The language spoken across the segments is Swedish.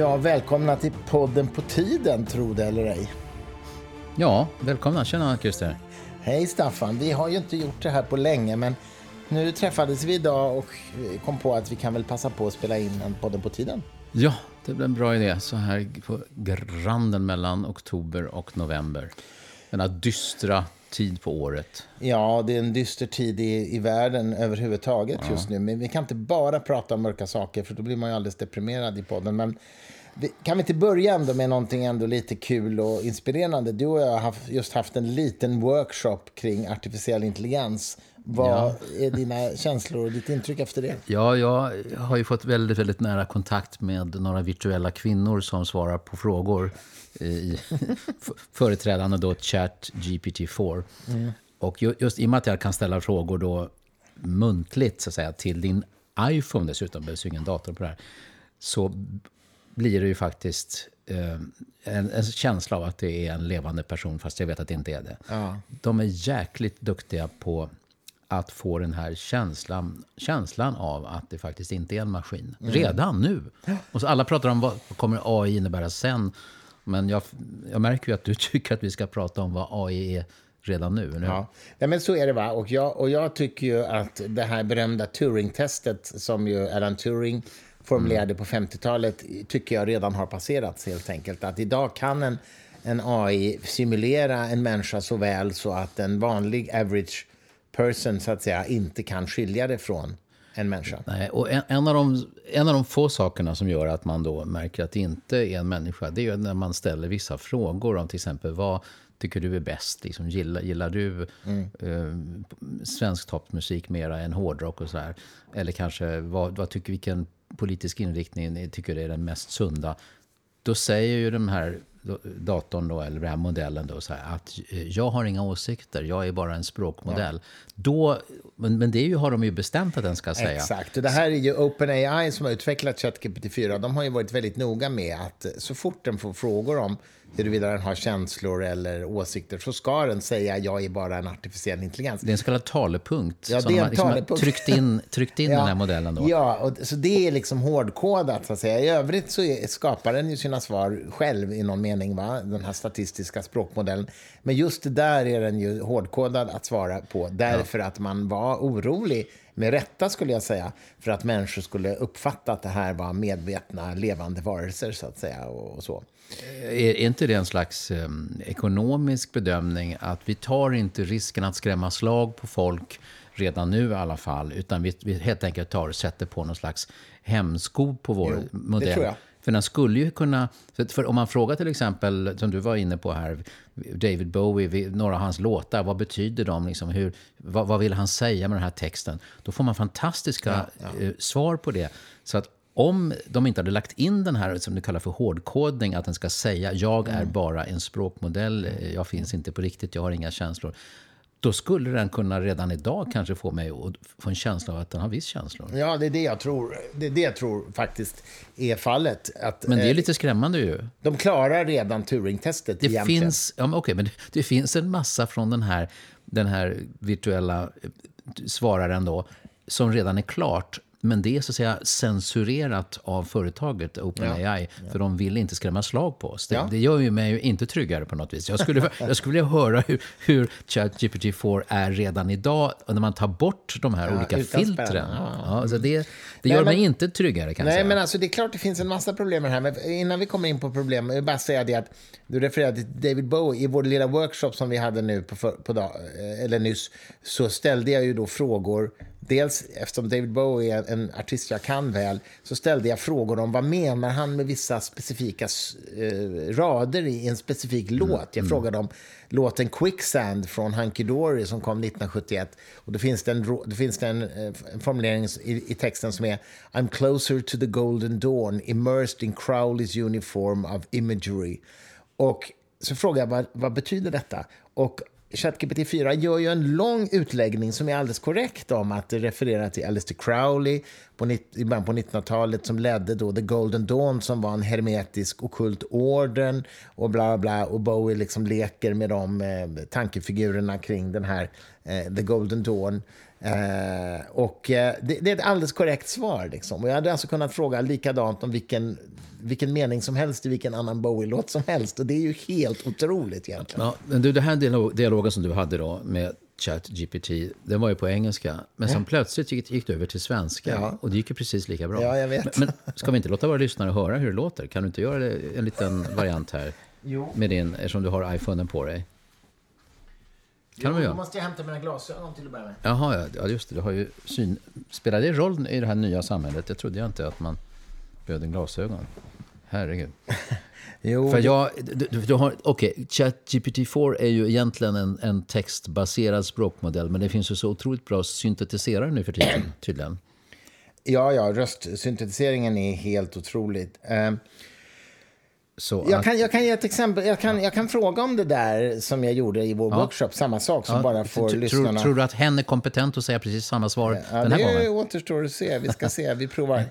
Ja, välkomna till podden På tiden, tro det eller ej. Ja, välkomna. Tjena Christer. Hej Staffan. Vi har ju inte gjort det här på länge, men nu träffades vi idag och kom på att vi kan väl passa på att spela in en podden På tiden. Ja, det blev en bra idé. Så här på granden mellan oktober och november. Denna dystra tid på året. Ja, det är en dyster tid i, i världen överhuvudtaget ja. just nu. Men vi kan inte bara prata om mörka saker, för då blir man ju alldeles deprimerad i podden. Men kan vi inte börja ändå med någonting ändå lite kul och inspirerande? Du och jag har just haft en liten workshop kring artificiell intelligens. Vad ja. är dina känslor och ditt intryck efter det? Ja, jag har ju fått väldigt, väldigt nära kontakt med några virtuella kvinnor som svarar på frågor i företrädande då Chat GPT-4. Mm. Och just i och med att jag kan ställa frågor då muntligt så att säga, till din iPhone dessutom, behövs ju ingen dator på det här, så blir det ju faktiskt eh, en, en, känsla av att det är en levande person, fast jag vet att det inte är det. Ja. De är jäkligt duktiga på att få den här känslan, känslan av att det faktiskt inte är en maskin. Mm. Redan nu. Och så alla pratar om vad kommer AI innebära sen. Men jag, jag märker ju att du tycker att vi ska prata om vad AI är redan nu. nu. Ja. ja, men så är det. va. Och jag, och jag tycker ju att det här berömda Turing-testet som ju Alan Turing formulerade på 50-talet tycker jag redan har passerats helt enkelt. Att idag kan en, en AI simulera en människa så väl så att en vanlig average person så att säga inte kan skilja det från en människa. Nej, och en, en, av de, en av de få sakerna som gör att man då märker att det inte är en människa, det är när man ställer vissa frågor om till exempel vad tycker du är bäst? Liksom, gillar, gillar du mm. eh, svensk toppmusik mera än hårdrock och så här? Eller kanske vad, vad tycker, vilken politisk inriktning tycker är den mest sunda? Då säger ju den här datorn då, eller den här modellen då, så här, att eh, jag har inga åsikter, jag är bara en språkmodell. Ja. Då, men, men det ju, har de ju bestämt att den ska säga. Exakt, och det här är ju OpenAI som har utvecklat ChatGPT-4. De har ju varit väldigt noga med att så fort den får frågor om huruvida den har känslor eller åsikter så ska den säga jag är bara en artificiell intelligens. Det är en så kallad talepunkt ja, som det är en liksom tryckt in, tryckt in ja, den här modellen. Då. Ja, och, så det är liksom hårdkodat. Så att säga. I övrigt så är, skapar den ju sina svar själv i någon mening, va? den här statistiska språkmodellen. Men just där är den ju hårdkodad att svara på därför ja. att man var orolig med rätta skulle jag säga, för att människor skulle uppfatta att det här var medvetna, levande varelser så att säga. Och, så. Är, är inte det en slags eh, ekonomisk bedömning att vi tar inte risken att skrämma slag på folk redan nu i alla fall, utan vi, vi helt enkelt tar och sätter på någon slags hämsko på vår jo, modell. För den skulle ju kunna... För om man frågar till exempel, som du var inne på här, David Bowie, några av hans låtar, vad betyder de? Liksom, hur, vad, vad, vill han säga med den här texten? Då får man fantastiska ja, ja. Eh, svar på det. Så att om de inte hade lagt in den här, som du kallar för hårdkodning, att den ska säga jag är mm. bara en språkmodell, eh, jag finns inte på riktigt, jag har inga känslor. Då skulle den kunna redan idag kanske få mig att få en känsla av att den har viss känslor. Ja, det är det jag tror, det är det jag tror faktiskt är fallet. Att, men det är eh, lite skrämmande ju. De klarar redan Turing-testet det finns, ja, men okay, men det, det, finns en massa från den här, den här virtuella eh, svararen då, som redan är klart men det är så att säga censurerat av företaget OpenAI. Ja, ja. För de vill inte skrämma slag på oss. Det, ja. det gör ju mig inte tryggare på något vis. Jag skulle, jag skulle vilja höra hur, hur ChatGPT-4 är redan idag. När man tar bort de här olika filtren. Ja. så det, det gör nej, mig inte tryggare kan Nej, säga. men alltså det är klart det finns en massa problem med det här. Men innan vi kommer in på problem, jag vill bara säga det att du refererade till David Bowie. I vår lilla workshop som vi hade nu på, på dag, eller nyss så ställde jag ju då frågor dels eftersom David Bowie är en artist jag kan väl, så ställde jag frågor om vad menar han med vissa specifika eh, rader i en specifik mm. låt. Jag mm. frågade om låten Quicksand från Hunky Dory som kom 1971. Och då finns det en, då finns det en, eh, en formulering i, i, texten som är I'm closer to the golden dawn, immersed in Crowleys uniform of imagery. Och så frågade jag vad, vad betyder detta? Och ChatGPT 4 gör ju en lång utläggning som är alldeles korrekt om att det refererar till Alistair Crowley på, i början på 1900-talet som ledde då The Golden Dawn som var en hermetisk okult orden och bla bla och Bowie liksom leker med de eh, tankefigurerna kring den här eh, The Golden Dawn. Eh, och eh, det, det, är ett alldeles korrekt svar. Liksom. Och jag hade alltså kunnat fråga likadant om vilken, vilken mening som helst i vilken annan Bowie-låt som helst. Och det är ju helt otroligt egentligen. Ja, men du, det här dialog, dialogen som du hade då med ChatGPT, den var ju på engelska. Men sen plötsligt gick, gick det över till svenska. Ja. Och det gick ju precis lika bra. Ja, jag vet. Men, men ska vi inte låta våra lyssnare höra hur det låter? Kan du inte göra en liten variant här? Jo. Med din, eftersom du har iPhonen på dig. Kan jo, då måste jag hämta mina glasögon till att börja med. Jaha, ja, just det. Du har ju syn... Spelar det roll i det här nya samhället? Det trodde jag inte att man behövde glasögon. Herregud. Jo, För jag, du, du, du har, okej, ChatGPT-4 är ju egentligen en, en textbaserad språkmodell, men det finns ju så otroligt bra syntetiserare nu för tiden, tydligen. ja, ja, röstsyntetiseringen är helt otroligt. Eh, Så Jag att- kan, jag kan ge ett exempel. Jag kan, jag kan fråga om det där som jag gjorde i vår Ja. workshop. Samma sak, som bara får Tr- lyssnarna... tror, tror du att hen är kompetent att säga precis samma svar Ja, den här det gången? återstår att se. Vi ska se. Vi provar.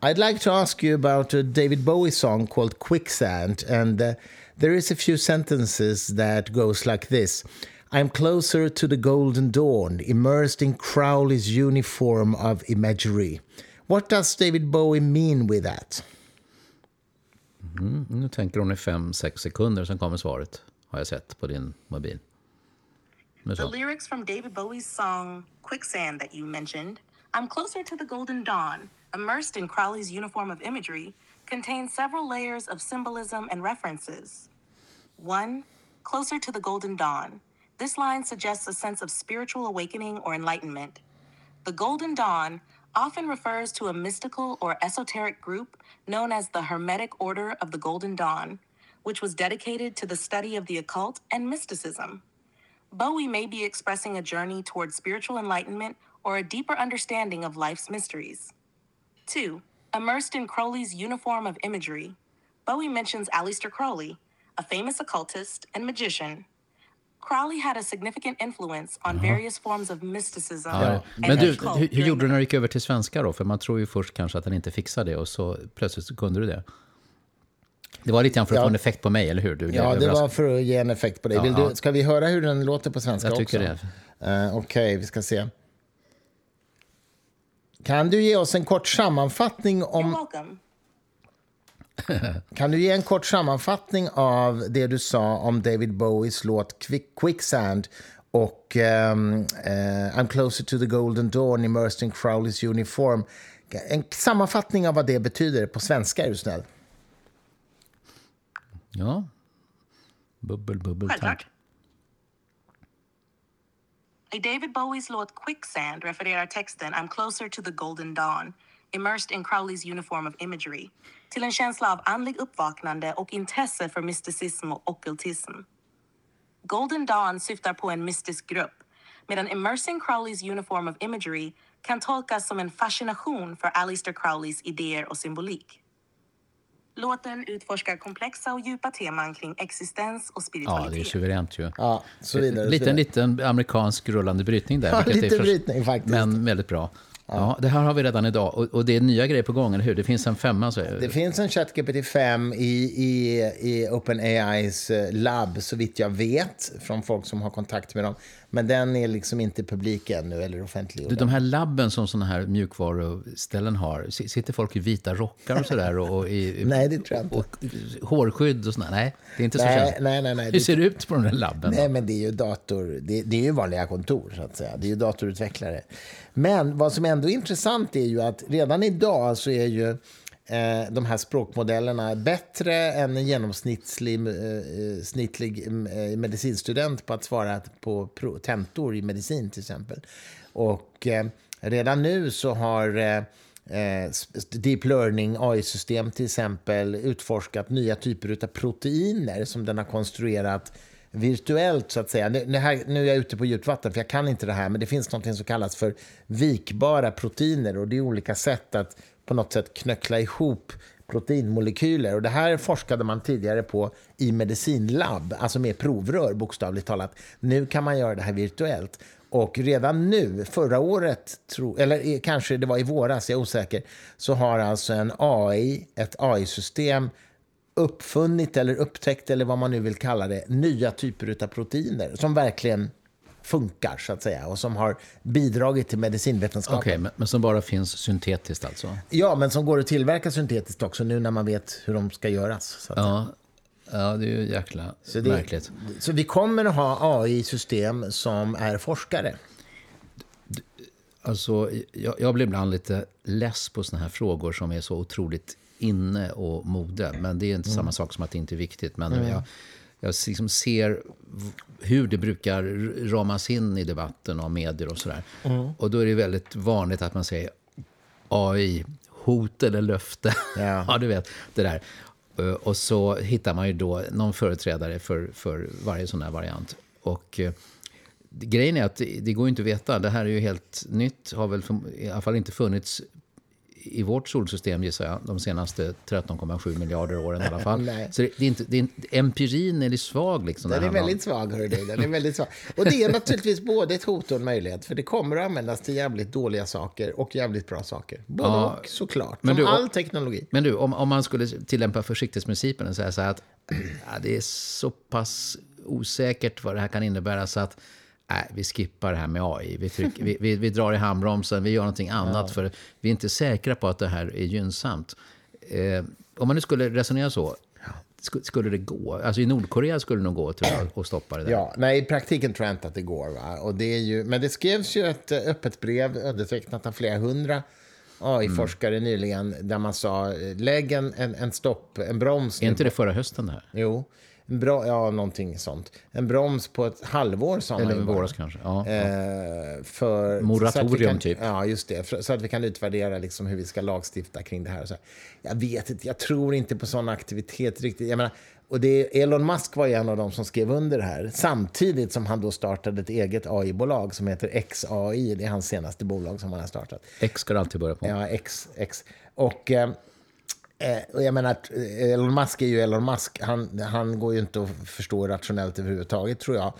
I'd like to ask you about a David Bowie song called Quicksand. And uh, there is a few sentences that goes like this. I'm closer to the golden dawn, immersed in Crowley's uniform of imagery. What does David Bowie mean with that? Mm, nu tänker hon i fem, sex sekunder, sen kommer svaret. Har jag sett på din mobil. The lyrics from David Bowie's song Quicksand that you mentioned, I'm Closer to the Golden Dawn, immersed in Crowley's uniform of imagery, contain several layers of symbolism and references. One, Closer to the Golden Dawn. This line suggests a sense of spiritual awakening or enlightenment. The Golden Dawn often refers to a mystical or esoteric group known as the Hermetic Order of the Golden Dawn, which was dedicated to the study of the occult and mysticism. Bowie may be expressing a journey towards spiritual enlightenment or a deeper understanding of life's mysteries. 2. Immersed in Crowley's uniform of imagery, Bowie mentions Aleister Crowley, a famous occultist and magician. Crowley had a significant influence on various forms of mysticism Ja. and Men du, occult hur, hur gjorde du när du gick över till svenska då? För man tror ju först kanske att den inte fixar det och så plötsligt så kunde du det. Det var lite grann för att Ja. få en effekt på mig, eller hur? Du Ja, det var för att ge en effekt på dig. Vill Ja, du, ska vi höra hur den låter på svenska Jag tycker också? Eh, Okej, vi ska se. Kan du ge oss en kort sammanfattning You're om... welcome. Kan du ge en kort sammanfattning av det du sa om David Bowies låt Quick, Quicksand och ehm, eh, I'm closer to the golden dawn immersed in Crowley's uniform. En sammanfattning av vad det betyder på svenska, är du snäll. Ja. Bubbel, bubbel, Självklart. tack. I David Bowies låt Quicksand refererar texten I'm closer to the golden dawn, immersed in Crowleys uniform of imagery, till en känsla av andlig uppvaknande och intresse för mysticism och ockultism. Golden Dawn syftar på en mystisk grupp, medan immersing Crowleys uniform of imagery kan tolkas som en fascination för Aleister Crowleys idéer och symbolik. Låten utforskar komplexa och djupa teman kring existens och Ja, spiritualitet. det är suveränt ju. Ja, så vidare. Liten, så vidare. liten amerikansk rullande brytning där. Ja, lite är för- brytning faktiskt. Men väldigt bra. Ja. det här har vi redan idag. Och, och det är nya grejer på gång, eller hur? Det finns en femma. Så, Det finns en ChatGPT 5 i, i, i OpenAIs eh, labb, så vitt jag vet, från folk som har kontakt med dem. Men den är liksom inte publik ännu, eller offentliggjord. Du, de här labben som såna här mjukvaruställen har, sitter folk i vita rockar och sådär? Och, i, Nej, det tror jag inte. Och hårskydd och sådär? Nej, det är inte så Nej, nej, nej, nej. Hur Det- ser det ut på de där labben? Nej, men det är ju dator. Det, det är ju vanliga kontor, så att säga. Det är ju datorutvecklare. Men vad som ändå är intressant är ju att redan idag så är ju eh, de här språkmodellerna bättre än en genomsnittlig eh, eh snittlig, mm, eh, medicinstudent på att svara på tentor i medicin, till exempel. Och eh, redan nu så har eh, deep learning, AI-system till exempel, utforskat nya typer av proteiner som den har konstruerat virtuellt, så att säga. Nu, här, nu är jag ute på djupt vatten, för jag kan inte det här, men det finns något som kallas för vikbara proteiner och det är olika sätt att på något sätt knöckla ihop proteinmolekyler. Och det här forskade man tidigare på i medicinlabb, alltså med provrör bokstavligt talat. Nu kan man göra det här virtuellt. Och redan nu, förra året, tro, eller kanske det var i våras, jag är osäker, så har alltså en AI, ett AI-system uppfunnit eller upptäckt, eller vad man nu vill kalla det, nya typer av proteiner som verkligen funkar, så att säga, och som har bidragit till medicinvetenskapen. Okej, men, men som bara finns syntetiskt alltså? Ja, men som går att tillverka syntetiskt också, nu när man vet hur de ska göras. Ja, ja det är ju jäkla Så det- märkligt. Så vi kommer att ha AI-system som är forskare. Alltså, jag, jag blir ibland lite less på såna här frågor som är så otroligt inne och mode. Men det är inte samma sak som att det inte är viktigt. Men jag, jag liksom ser hur det brukar ramas in i debatten av medier och sådär. Och då är det väldigt vanligt att man säger AI, hot eller löfte. Ja. ja, du vet, det där. Eh, Och så hittar man ju då någon företrädare för, för varje sån här variant. Och eh, grejen är att det, det går ju inte att veta. Det här är ju helt nytt. Har väl för, i alla fall inte funnits i vårt solsystem gissar jag, de senaste 13,7 miljarder åren i alla fall. Så det, det är inte, det är, empirin är svag. Liksom, Den är väldigt svag, hörru du. Den är väldigt svag. Och det är naturligtvis både ett hot och en möjlighet. För det kommer att användas till jävligt dåliga saker och jävligt bra saker. Både Ja. och, såklart. Men Som du, all teknologi. Men du, om, om man skulle tillämpa försiktighetsprincipen och säga så här att ja, det är så pass osäkert vad det här kan innebära så att nej, vi skippar det här med AI. Vi, trycker, vi, vi, vi drar i handbromsen, vi gör någonting annat för vi är inte säkra på att det här är gynnsamt. Eh, om man nu skulle resonera så, sk- skulle det gå? Alltså i Nordkorea skulle det nog gå till att, att stoppa det där. Ja, nej, i praktiken tror jag inte att det går. Va? Och det är ju, men det skrevs ju ett eh, öppet brev undertecknat av flera hundra AI-forskare nyligen där man sa eh, lägg en, en, en stopp, en broms. Är inte det förra hösten här? Jo, en bra, ja, någonting sånt. En broms på ett halvår, sa man Eller ju i bara. våras kanske? Ja. Eh, för, Moratorium, kan, typ. Ja, just det. För, så att vi kan utvärdera liksom hur vi ska lagstifta kring det här. Så här. Jag vet inte, jag tror inte på sån aktivitet riktigt. Jag menar, och det, Elon Musk var ju en av dem som skrev under det här. Samtidigt som han då startade ett eget AI-bolag som heter XAI. Det är hans senaste bolag som han har startat. X ska det alltid börja på. Ja, X. X. Och, eh, eh, och jag menar att eh, Elon Musk är ju Elon Musk. Han, han går ju inte att förstå rationellt överhuvudtaget, tror jag.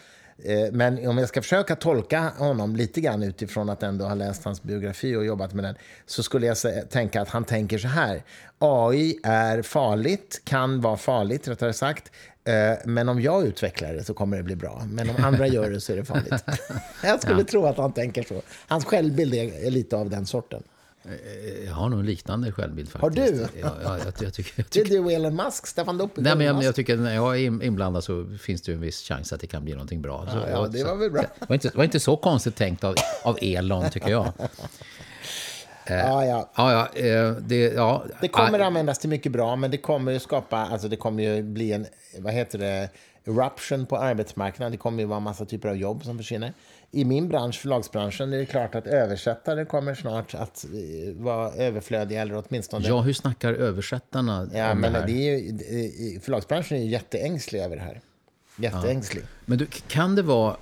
Eh, Men om jag ska försöka tolka honom lite grann utifrån att ändå ha läst hans biografi och jobbat med den, så skulle jag tänka att han tänker så här. AI är farligt, kan vara farligt rättare sagt. Eh, Men om jag utvecklar det så kommer det bli bra. Men om andra gör det så är det farligt. Jag skulle tro att han tänker så. Hans självbild är lite av den sorten. Jag har nog en liknande självbild Har faktiskt. du? Ja, ja, jag, jag tycker, jag Det är du och Elon Musk, Stefan Dopp. Nej, men jag, jag tycker att när jag är in- inblandad så finns det en viss chans att det kan bli någonting bra. Så, Ja, ja, det var väl bra. Det var inte, var inte så konstigt tänkt av, av Elon, tycker jag. ja, ja. Ja, ja, eh, det, ja, Det kommer ja, användas till mycket bra, men det kommer ju skapa, alltså det kommer ju bli en, vad heter det, eruption på arbetsmarknaden. Det kommer ju vara en massa typer av jobb som försvinner. I min bransch, förlagsbranschen, är det klart att översättare kommer snart att eh, vara överflödiga, eller åtminstone... ja, hur snackar översättarna Ja, om men det det här? är ju, förlagsbranschen är ju jätteängslig över det här. Jätteängslig. Men du, kan det vara...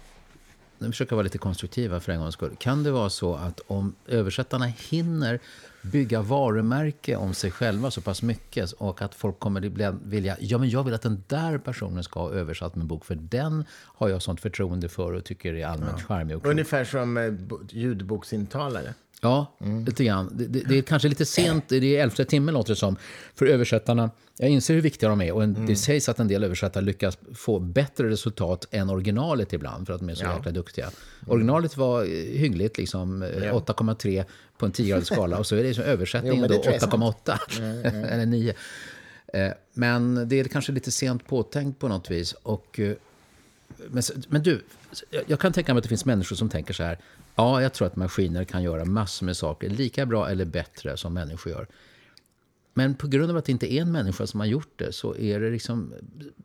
Nu försöker jag vara lite konstruktiva för en gångs skull. Kan det vara så att om översättarna hinner bygga varumärke om sig själva så pass mycket och att folk kommer att vilja, ja men jag vill att den där personen ska ha översatt min bok för den har jag sånt förtroende för och tycker är allmänt charmig och klok. Ungefär som eh, bo- ljudboksintalare. Ja, Mm. lite grann. Det, det, det är kanske lite sent, det är elfte timmen låter det som, för översättarna. Jag inser hur viktiga de är och en, Mm. det sägs att en del översättare lyckas få bättre resultat än originalet ibland för att de är så jäkla duktiga. Originalet var eh, hyggligt, liksom eh, 8,3 på en 10 skala och så är det som Jo, översättningen men då det tror jag är 8,8 eller 9. Eh, Men det är kanske lite sent påtänkt på något vis. Och, men, men du, jag kan tänka mig att det finns människor som tänker så här. Ja, jag tror att maskiner kan göra massor med saker lika bra eller bättre som människor gör. Men på grund av att det inte är en människa som har gjort det så är det liksom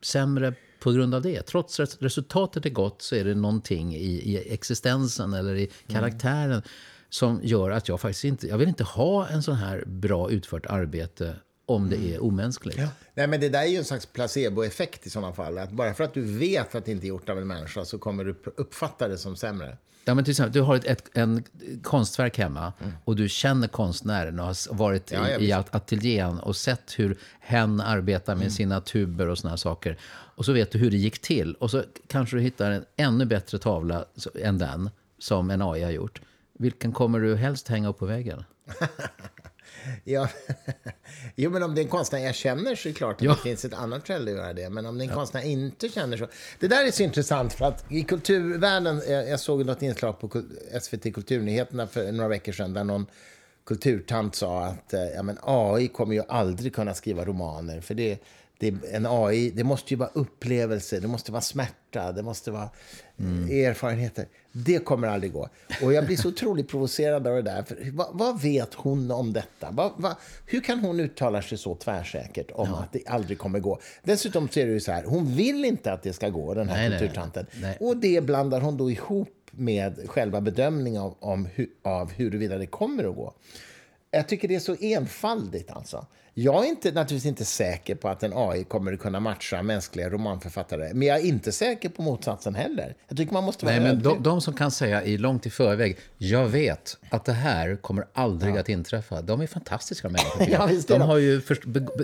sämre på grund av det. Trots att resultatet är gott så är det någonting i, i existensen eller i karaktären som gör att jag faktiskt inte... Jag vill inte ha en sån här bra utfört arbete om det är omänskligt. Nej, men det där är ju en slags placeboeffekt i sådana fall. Att bara för att du vet att det inte är gjort av en människa så kommer du uppfatta det som sämre. Ja, men till exempel, du har ett, ett en konstverk hemma och du känner konstnären och har varit Ja, ja, i, i ateljén och sett hur hen arbetar med sina tuber och här saker. Och så vet du hur det gick till. Och så kanske du hittar en ännu bättre tavla än den som en AI har gjort. Vilken kommer du helst hänga upp på väggen? Ja. Jo, men om det är en konstnär jag känner så är det klart att Ja. det finns ett annat skäl att göra det. Men om det är en konstnär jag inte känner så... Det där är så intressant för att i kulturvärlden, jag, såg något inslag på SVT Kulturnyheterna för några veckor sedan där någon kulturtant sa att eh, ja, men AI kommer ju aldrig kunna skriva romaner för det, det, en AI, det måste ju vara upplevelse, det måste vara smärta, det måste vara eh, erfarenheter. Det kommer aldrig gå. Och jag blir så otroligt provocerad av det där. För vad, vad vet hon om detta? Vad, vad, hur kan hon uttala sig så tvärsäkert om att det aldrig kommer gå? Dessutom det ju så här, hon vill inte att det ska gå, den här Nej, nej, kulturtanten. nej. Och det blandar hon då ihop med själva bedömningen av, om, av huruvida det kommer att gå. Jag tycker det är så enfaldigt. Alltså. Jag är inte, naturligtvis inte säker på att en AI kommer att kunna matcha mänskliga romanförfattare. Men jag är inte säker på motsatsen heller. Jag tycker man måste vara Nej, men de, de som kan säga i långt i förväg, jag vet att det här kommer aldrig att inträffa, de är fantastiska människor. Ja, de har ju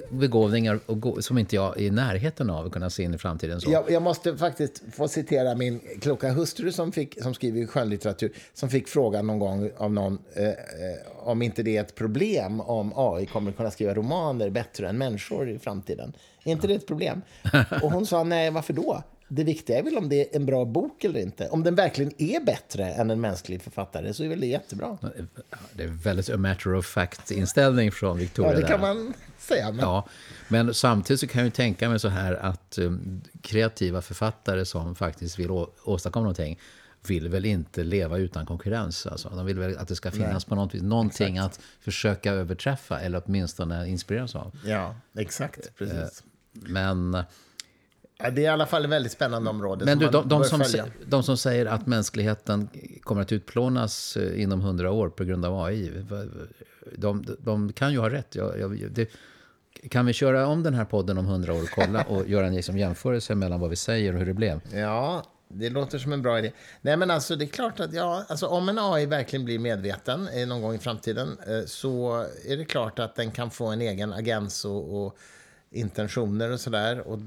begåvningar och som inte jag är i närheten av att kunna se in i framtiden. Så. Jag, jag måste faktiskt få citera min kloka hustru som, fick, som skriver skönlitteratur, som fick frågan någon gång av någon eh, eh, om inte det är ett problem om AI kommer kunna skriva romaner bättre än människor i framtiden. Är inte det ett problem? Och hon sa nej, varför då? Det viktiga är väl om det är en bra bok eller inte. Om den verkligen är bättre än en mänsklig författare så är väl det jättebra. Det är väldigt a matter of fact-inställning från Victoria. Ja, det där. kan man säga. Men... Ja, men samtidigt så kan jag tänka mig så här att um, kreativa författare som faktiskt vill å- åstadkomma någonting vill väl inte leva utan konkurrens. Alltså, de vill väl att det ska finnas på något vis, någonting att försöka överträffa eller åtminstone inspireras av. Ja, exakt. Precis. Men, Ja, det är i alla fall ett väldigt spännande område. men som du, de, de, som, de som säger att mänskligheten kommer att utplånas eh, inom hundra år på grund av AI, de, de kan ju ha rätt. Jag, jag, det, kan vi köra om den här podden om hundra år och kolla och göra en liksom jämförelse mellan vad vi säger och hur det blev? Ja, det låter som en bra idé. Nej, men alltså, det är klart att ja, alltså, om en AI verkligen blir medveten eh, någon gång i framtiden eh, så är det klart att den kan få en egen agens och, och intentioner och sådär. Och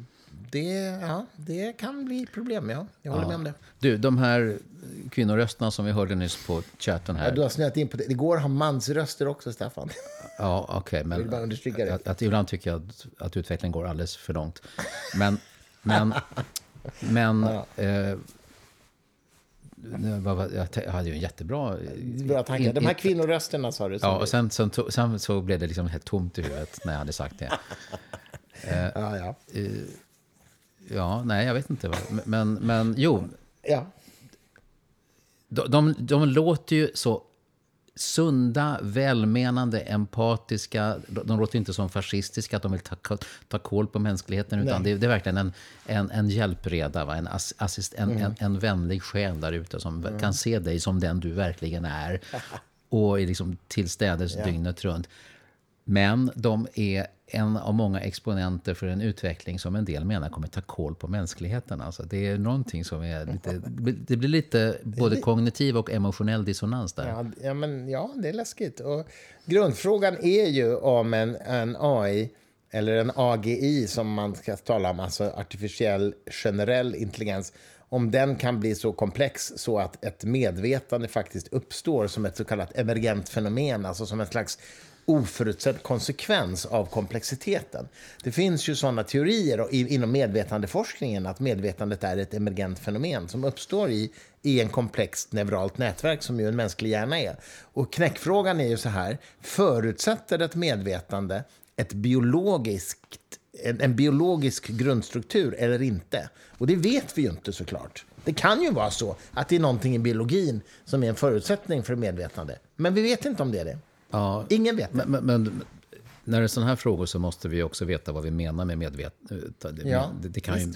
det, ja, det kan bli problem, ja. Jag håller med om det. Du, de här kvinnorösterna som vi hörde nyss på chatten Ja, här. du har snöat in på det. Det går att ha mansröster också, Staffan. Ja, okej. Jag vill bara understryka det. att, att ibland tycker jag att, att utvecklingen går alldeles för långt. Men, men, men eh, nu, vad var- jag, hade ju en jättebra... Bra tankar. De här kvinnorösterna, sa du. Ja, och sen, sen, sen så blev det liksom helt tomt i huvudet när jag hade sagt det. ja, ja. Ja, nej, jag vet inte. vad- Men, men jo, ja. de, de, de låter ju så sunda, välmenande, empatiska. De, låter inte som fascistiska, att de vill ta, ta koll på mänskligheten. Utan det, det är verkligen en, en, en hjälpreda, va? En, ass, assist, en, en, en vänlig själ där ute som kan se dig som den du verkligen är. Och är liksom tillstädes dygnet runt. Men de är en av många exponenter för en utveckling som en del menar kommer ta koll på mänskligheten. Alltså det är någonting som är lite... Det blir lite både kognitiv och emotionell dissonans där. Ja, ja, men, ja, det är läskigt. Och grundfrågan är ju om en, en AI, eller en AGI som man ska tala om, alltså artificiell generell intelligens, om den kan bli så komplex så att ett medvetande faktiskt uppstår som ett så kallat emergent fenomen, alltså som en slags oförutsedd konsekvens av komplexiteten. Det finns ju sådana teorier inom medvetandeforskningen att medvetandet är ett emergent fenomen som uppstår i, i en komplext neuralt nätverk som ju en mänsklig hjärna är. Och knäckfrågan är ju så här, förutsätter ett medvetande ett biologiskt, en, en biologisk grundstruktur eller inte? Och det vet vi ju inte såklart. Det kan ju vara så att det är någonting i biologin som är en förutsättning för medvetande. Men vi vet inte om det är det. Ja, Ingen vet men, men, men när det är sådana här frågor så måste vi också veta vad vi menar med medvetande. Ja, det, det kan ju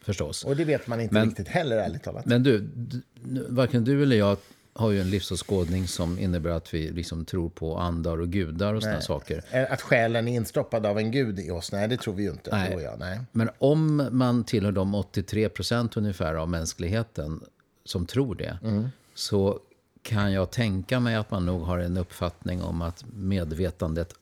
förstås. Och det vet man inte Men- riktigt heller, ärligt talat. Men du, du, varken du eller jag har ju en livsåskådning som innebär att vi liksom tror på andar och gudar och sådana saker. Att själen är instoppad av en gud i oss, nej, det tror vi ju inte. Nej. Jag, nej. Men om man tillhör de 83 procent ungefär av mänskligheten som tror det, så kan jag tänka mig att man nog har en uppfattning om att medvetandet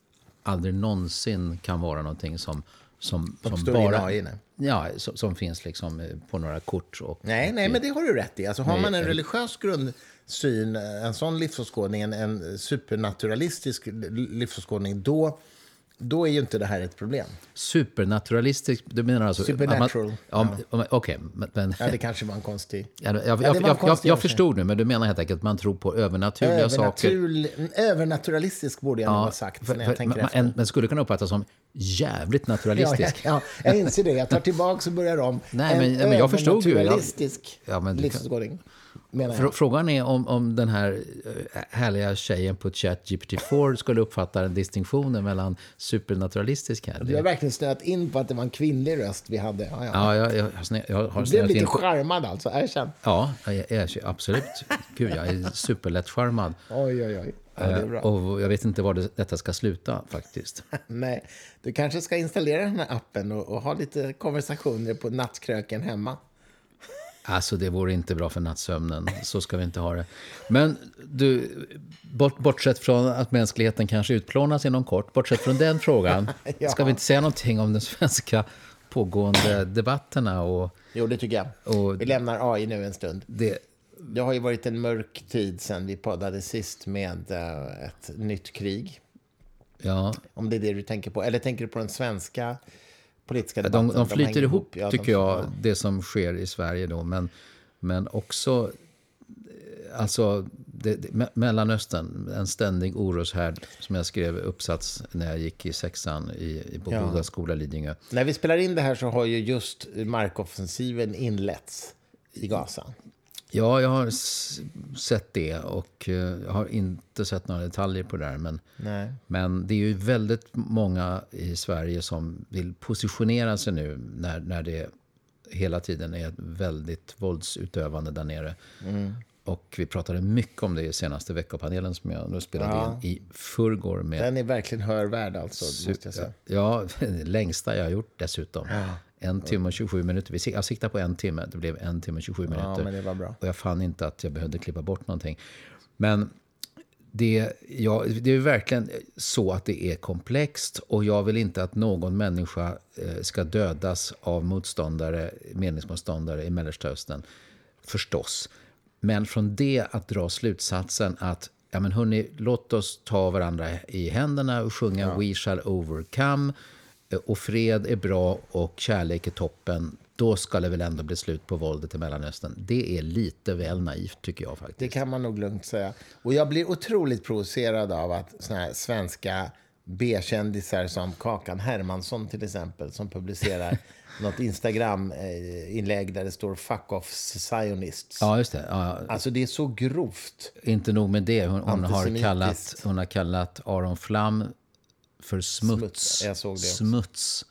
aldrig någonsin kan vara någonting som som, som in bara... Ja, som, som finns liksom eh, på några kort. Och, Nej, nej, men det har du rätt i. Alltså, har man en jag- religiös grundsyn, en sån livsåskådning, en, en supernaturalistisk livsåskådning, då, då är ju inte det här ett problem. Supernaturalistisk, du menar alltså... Supernatural, Ja, ja. Okej, men... men Ja, det kanske var en konstig... Ja, jag, jag, det jag, konstig jag förstod nu, men du menar helt enkelt att man tror på övernaturliga saker. Övernaturl, övernaturalistisk borde jag nog ha sagt för- när jag tänker men, efter. en, men skulle kunna uppfattas som jävligt Ja, naturalistisk. ja, ja, jag inser det. Jag tar tillbaka och börjar om. Nej, en men- men jag förstod ju. Ja, men livsåskådning, jag. Frågan är om, om den här eh, härliga tjejen på ChatGPT-4 skulle uppfatta den distinktionen mellan supernaturalistisk här. Du har verkligen snöat in på att det var en kvinnlig röst vi hade. Ja, ja. Ja, jag, jag, snä- jag har Du blev snöat lite in charmad alltså, erkänn. Ja, jag jag absolut. Gud, jag är superlättcharmad. Oj, oj, oj. Ja. Eh, Och jag vet inte var det, detta ska sluta faktiskt. Nej, du kanske ska installera den här appen och, och ha lite konversationer på nattkröken hemma. Alltså det vore inte bra för nattsömnen. Så ska vi inte ha det. Men du, bort, bortsett från att mänskligheten kanske utplånas inom kort, bortsett från den frågan, Ja. ska vi inte säga någonting om de svenska pågående debatterna och Jo, det tycker jag. Och- Vi lämnar AI nu en stund. det... Det har ju varit en mörk tid sen vi poddade sist med eh, ett nytt krig. Ja, Om det är det du tänker på. Eller tänker du på den svenska politiska debatten? de, de flyter hänger ihop, Ja, tycker de- jag, ja. det som sker i Sverige då. Men, men också, eh, alltså, det, det, Me- Mellanöstern, en ständig oroshärd, som jag skrev uppsats när jag gick i sexan i, i på Ja. Boda skola, Lidingö. När vi spelar in det här så har ju just markoffensiven inletts i Gaza. Ja, jag har sett det och eh, jag har inte sett några detaljer på det där. Men, Nej. men det är ju väldigt många i Sverige som vill positionera sig nu när, när det hela tiden är väldigt våldsutövande där nere. Och vi pratade mycket om det i senaste veckopanelen som jag nu spelade Ja. in i förrgår med Den är verkligen hörvärd alltså, måste jag säga. Ja, längsta jag har gjort dessutom. En timme och 27 minuter. Jag siktade på en timme. Det blev en timme och 27 minuter. men det var bra. Och jag fann inte att jag behövde klippa bort någonting. Men det, ja, det är verkligen så att det är komplext och jag vill inte att någon människa eh, ska dödas av motståndare, meningsmotståndare i Mellanöstern. Förstås. Men från det att dra slutsatsen att ja, men hörni, låt oss ta varandra i händerna och sjunga We shall overcome och fred är bra och kärlek är toppen. Då ska det väl ändå bli slut på våldet i Mellanöstern. Det är lite väl naivt tycker jag faktiskt. Det kan man nog lugnt säga. Och jag blir otroligt provocerad av att såna här svenska B-kändisar som Kakan Hermansson till exempel, som publicerar något Instagram-inlägg där det står “fuck off zionists”. Ja, just det. Ja, Alltså det är så grovt. inte nog med det. Hon, hon, har, kallat, hon har kallat Aron Flam för smuts. Smuts. Smuts.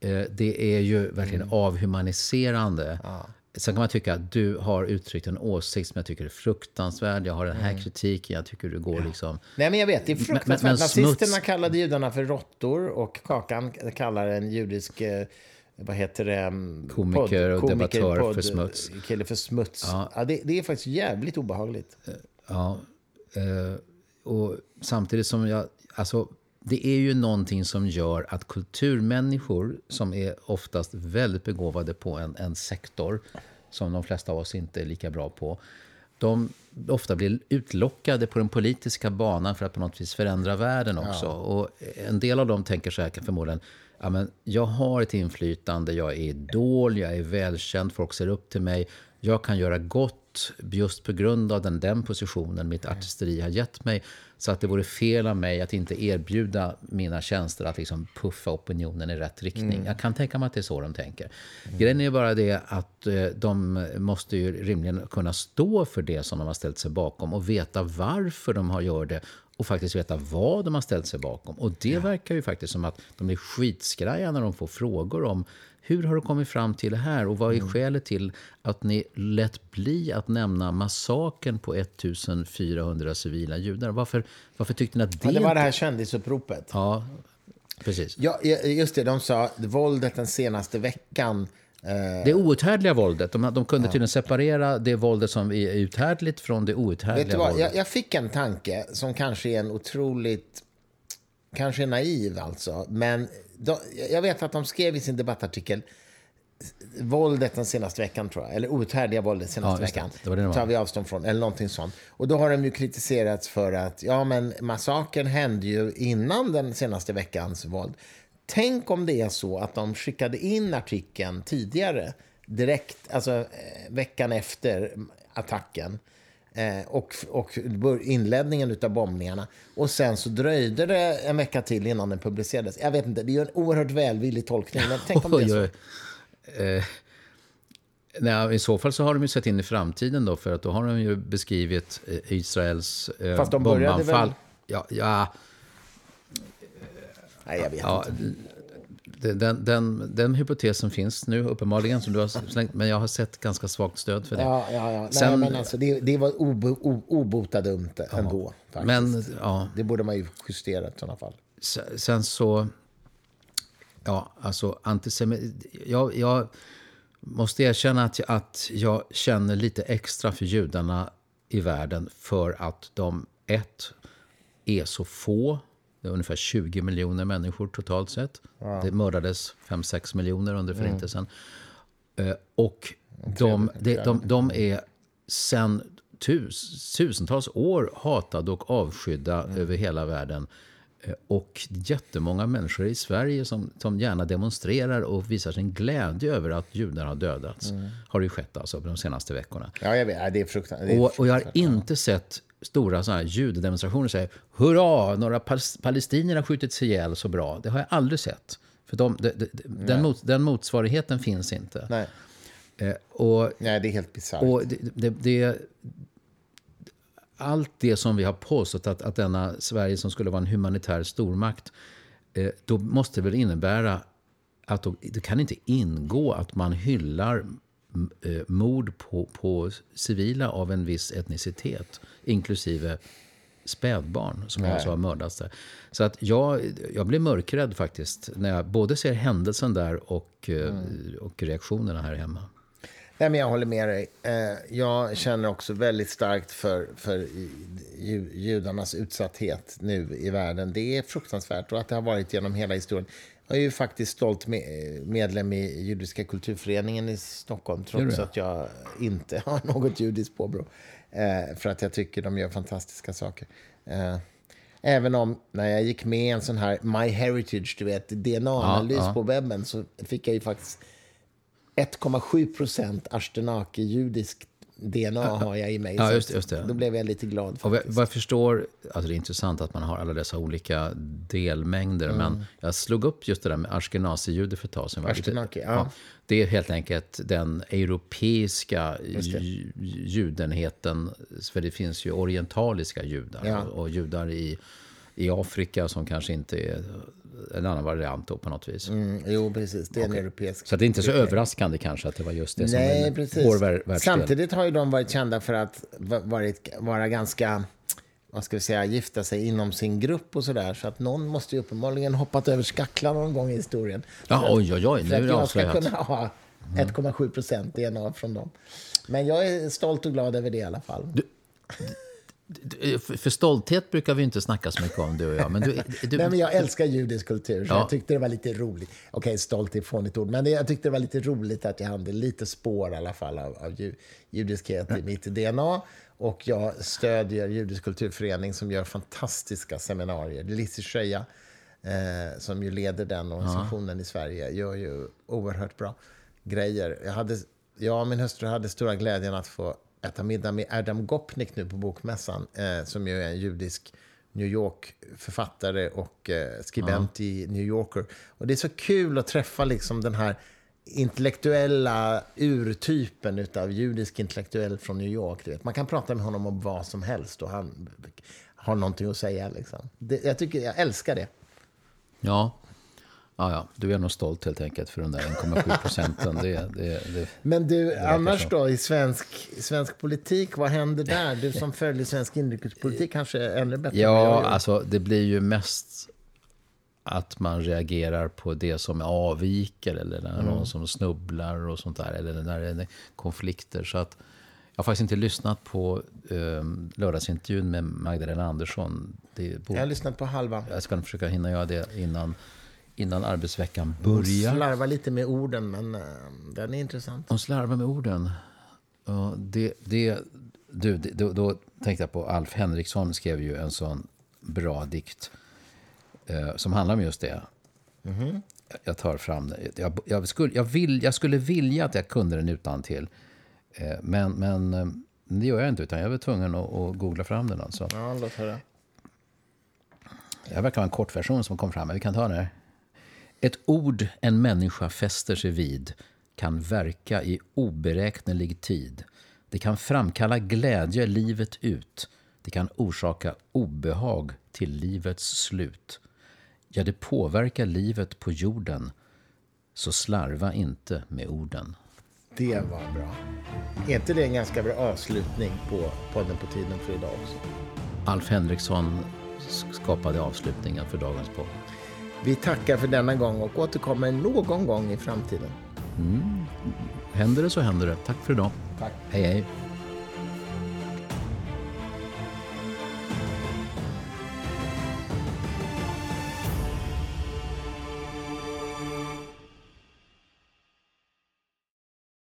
Eh, Det är ju verkligen Mm. avhumaniserande. Sen kan man tycka att du har uttryckt en åsikt som jag tycker är fruktansvärd. Jag har den här Mm. kritiken. Jag tycker du går liksom... Nej, men jag vet, det är fruktansvärt. men smuts- Nazisterna kallade judarna för råttor och Kakan kallar en judisk... eh, Vad heter det? mm, Komiker och debattör podd- för smuts. Kille för smuts. Ja. det, det är faktiskt jävligt obehagligt. Ja, eh, och samtidigt som jag... Alltså, det är ju någonting som gör att kulturmänniskor som är oftast väldigt begåvade på en, en sektor som de flesta av oss inte är lika bra på, de ofta blir utlockade på den politiska banan för att på något vis förändra världen också. Och en del av dem tänker så här förmodligen, ja, men jag har ett inflytande, jag är idol, jag är välkänd, folk ser upp till mig. Jag kan göra gott just på grund av den, den positionen mitt artisteri har gett mig. Så att det vore fel av mig att inte erbjuda mina tjänster att liksom puffa opinionen i rätt riktning. Jag kan tänka mig att det är så de tänker. Grejen är bara det att eh, de måste ju rimligen kunna stå för det som de har ställt sig bakom och veta varför de har gjort det och faktiskt veta vad de har ställt sig bakom. Och det verkar ju faktiskt som att de blir skitskraja när de får frågor om hur har du kommit fram till det här och vad är skälet till att ni lät bli att nämna massakern på 1400 civila judar? Varför, varför tyckte ni att det Ja, det var det här kändisuppropet. Ja, precis. Ja, just det. De sa våldet den senaste veckan. Eh, Det outhärdliga våldet. De, de kunde tydligen separera det våldet som är uthärdligt från det vet du outhärdliga vad? våldet. Jag, jag fick en tanke som kanske är en otroligt kanske är naiv alltså, men de, jag vet att de skrev i sin debattartikel våldet den senaste veckan, tror jag. Eller outhärdliga våldet senaste Ja, veckan. Det det det tar vi avstånd från, eller någonting sånt. Och då har de ju kritiserats för att, ja men massakern hände ju innan den senaste veckans våld. Tänk om det är så att de skickade in artikeln tidigare, direkt, alltså eh, veckan efter attacken. Eh, och, och inledningen av bombningarna. Och sen så dröjde det en vecka till innan den publicerades. Jag vet inte, det är en oerhört välvillig tolkning. Men tänk om det är så. Eh, nej, I så fall så har de ju sett in i framtiden då, för att då har de ju beskrivit eh, Israels eh, Fast de började bombanfall. väl- Ja, ja, Nej, jag vet ja, inte. Den, den, den, hypotesen finns nu uppenbarligen, som du har slängt, men jag har sett ganska svagt stöd för det. Ja, ja, ja. Nej, Sen- men alltså, det, det var obo, o, obota dumt ändå. Faktiskt. Men ja, Det borde man ju justera i sådana fall. Se- sen så... Ja, alltså antisemit... Jag, jag måste erkänna att jag, att jag känner lite extra för judarna i världen för att de, ett, är så få. Det är ungefär 20 miljoner människor totalt sett. Det mördades 5-6 miljoner under Förintelsen. Eh, Och de, de, de, de är sen tus, tusentals år hatade och avskydda över hela världen. Eh, Och jättemånga människor i Sverige som, som gärna demonstrerar och visar sin glädje över att judar har dödats. Har det ju skett alltså de senaste veckorna. Ja, jag vet. Det är fruktansvärt. Och, och jag har inte sett stora såna här judedemonstrationer säger hurra, några pal- palestinier har skjutits ihjäl så bra. Det har jag aldrig sett. För de, de, de, den, mot, den motsvarigheten finns inte. Nej. Eh, och Nej, det är helt bisarrt. och det, det, allt det som vi har påstått att, att denna Sverige som skulle vara en humanitär stormakt, eh, då måste det väl innebära att då, det kan inte ingå att man hyllar eh, mord på, på civila av en viss etnicitet, inklusive spädbarn som alltså har mördats där. Så att jag, jag blir mörkrädd faktiskt när jag både ser händelsen där och, eh, och reaktionerna här hemma. Nej, men jag håller med dig. Eh, Jag känner också väldigt starkt för, för ju- judarnas utsatthet nu i världen. Det är fruktansvärt och att det har varit genom hela historien. Jag är ju faktiskt stolt med, medlem i Judiska kulturföreningen i Stockholm trots att jag inte har något judiskt påbrå. Eh, För att jag tycker de gör fantastiska saker. Eh, Även om när jag gick med i en sån här My Heritage, du vet, DNA-analys Ja, ja. på webben så fick jag ju faktiskt 1,7 procent Ashtenaki-judisk DNA har jag i mig. Ja, just just. Då blev jag lite glad. Och vad Faktiskt. jag förstår, alltså det är intressant att man har alla dessa olika delmängder, Mm. men jag slog upp just det där med ashkenazi-jude för ett tag sedan. Lite- Ashkenazi, ja. Det är helt enkelt den europeiska ju- judenheten, för det finns ju orientaliska judar Ja. och, och judar i, i Afrika som kanske inte är en annan variant då på något vis. Mm, jo, precis. Det är en europeisk... Så det är inte så överraskande kanske att det var just det som Nej, var precis. vår vär, världsdel. Samtidigt har ju de varit kända för att va- varit, vara ganska vad ska vi säga, gifta sig inom sin grupp och sådär. Så att någon måste ju uppenbarligen hoppat över skacklan någon gång i historien. Ja, För att- oj, oj, oj, nu För är att det jag ska avslöjat. kunna ha 1,7 procent DNA från dem. Men jag är stolt och glad över det i alla fall. För för stolthet brukar vi inte snacka så mycket om, du och jag. Men du, du, Nej, men jag älskar judisk kultur, så Ja. jag tyckte det var lite roligt. Okej, stolt är ett fånigt ord, men jag tyckte det var lite roligt att jag hade lite spår i alla fall av, av ju, judiskhet i mitt DNA. Och jag stödjer Judisk kulturförening som gör fantastiska seminarier. Lissi Schöja, eh, som ju leder den organisationen i Sverige, gör ju oerhört bra grejer. Jag, hade, jag och min hustru hade stora glädjen att få äta middag med Adam Gopnik nu på Bokmässan, eh, som ju är en judisk New York-författare och eh, skribent i New Yorker. Och det är så kul att träffa liksom den här intellektuella urtypen av judisk intellektuell från New York. Man kan prata med honom om vad som helst och han har någonting att säga. Liksom. Det, jag, tycker, jag älskar det. Ja. Ja, ja, du är nog stolt helt enkelt för de där 1,7 procenten. Det, det, det, Men du, annars så. då i svensk, svensk politik, vad händer där? Du som följer svensk inrikespolitik kanske är ännu bättre ja, alltså det blir ju mest att man reagerar på det som avviker eller när Mm. någon som snubblar och sånt där. Eller när det är konflikter. Så att Jag har faktiskt inte lyssnat på eh, lördagsintervjun med Magdalena Andersson. Det jag har lyssnat på halva. Jag ska försöka hinna göra det innan, innan arbetsveckan börjar. Hon slarvar lite med orden, men uh, den är intressant. Hon slarvar med orden. Uh, det, det, du, det, då, då, tänkte jag på Alf Henriksson skrev ju en sån bra dikt uh, som handlar om just det. Mm -hmm. Jag tar fram det. Jag, jag, skulle, jag, vill, jag skulle vilja att jag kunde den utan till. Eh, men, men det gör jag inte, utan jag var tvungen att, att googla fram den. Alltså. Ja, låt höra. Jag verkar ha en kortversion som kom fram, men vi kan ta den här. Ett ord en människa fäster sig vid kan verka i oberäknelig tid. Det kan framkalla glädje livet ut. Det kan orsaka obehag till livets slut. Ja, det påverkar livet på jorden. Så slarva inte med orden. Det var bra. Är inte det en ganska bra avslutning på podden på tiden för idag också? Alf Henriksson skapade avslutningen för dagens podd. Vi tackar för denna gång och återkommer någon gång i framtiden. Mm. Händer det så händer det. Tack för idag. Tack. Hej hej.